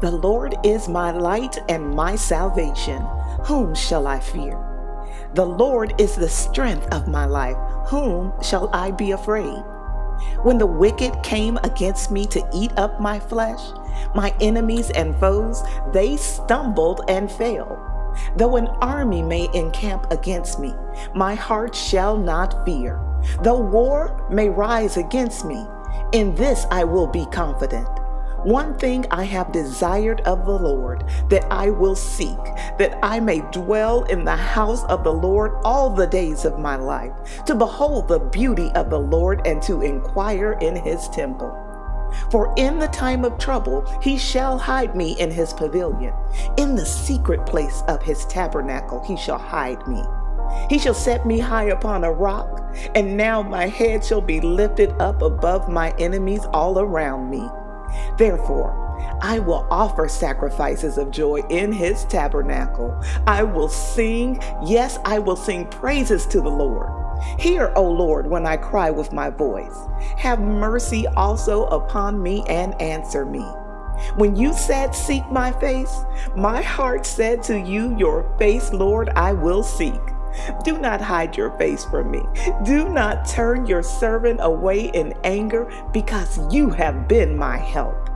The Lord is my light and my salvation. Whom shall I fear? The Lord is the strength of my life. Whom shall I be afraid? When the wicked came against me to eat up my flesh, my enemies and foes, they stumbled and fell. Though an army may encamp against me, my heart shall not fear. Though war may rise against me, in this I will be confident. One thing I have desired of the Lord that I will seek, that I may dwell in the house of the Lord all the days of my life, to behold the beauty of the Lord and to inquire in his temple. For in the time of trouble he shall hide me in his pavilion. In the secret place of his tabernacle he shall hide me. He shall set me high upon a rock, and now my head shall be lifted up above my enemies all around me. Therefore, I will offer sacrifices of joy in his tabernacle. I will sing, yes, I will sing praises to the Lord. Hear, O Lord, when I cry with my voice. Have mercy also upon me and answer me. When you said, Seek my face, my heart said to you, Your face, Lord, I will seek. Do not hide your face from me. Do not turn your servant away in anger, because you have been my help.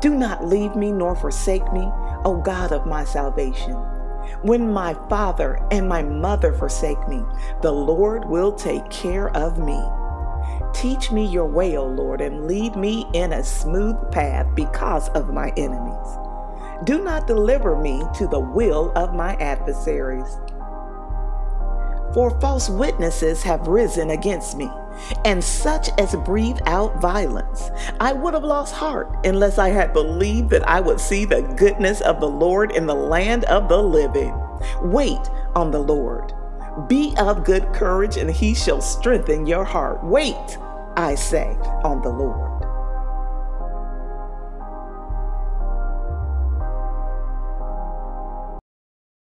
Do not leave me nor forsake me, O God of my salvation. When my father and my mother forsake me, the Lord will take care of me. Teach me your way, O Lord, and lead me in a smooth path because of my enemies. Do not deliver me to the will of my adversaries for false witnesses have risen against me, and such as breathe out violence. I would have lost heart unless I had believed that I would see the goodness of the Lord in the land of the living. Wait on the Lord. Be of good courage, and he shall strengthen your heart. Wait, I say, on the Lord.